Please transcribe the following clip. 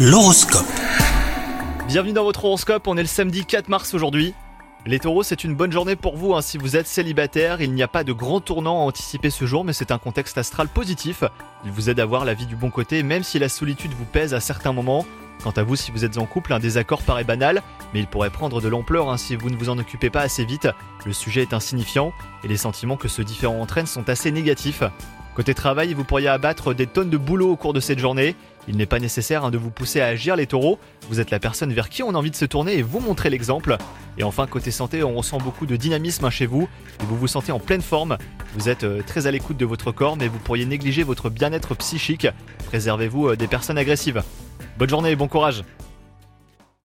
L'horoscope. Bienvenue dans votre horoscope, on est le samedi 4 mars aujourd'hui. Les taureaux, c'est une bonne journée pour vous hein. si vous êtes célibataire. Il n'y a pas de grand tournant à anticiper ce jour, mais c'est un contexte astral positif. Il vous aide à voir la vie du bon côté, même si la solitude vous pèse à certains moments. Quant à vous, si vous êtes en couple, un désaccord paraît banal, mais il pourrait prendre de l'ampleur hein, si vous ne vous en occupez pas assez vite. Le sujet est insignifiant, et les sentiments que ce différent entraîne sont assez négatifs. Côté travail, vous pourriez abattre des tonnes de boulot au cours de cette journée. Il n'est pas nécessaire hein, de vous pousser à agir les taureaux, vous êtes la personne vers qui on a envie de se tourner et vous montrer l'exemple. Et enfin, côté santé, on ressent beaucoup de dynamisme hein, chez vous, et vous vous sentez en pleine forme. Vous êtes euh, très à l'écoute de votre corps, mais vous pourriez négliger votre bien-être psychique. Préservez-vous euh, des personnes agressives. Bonne journée et bon courage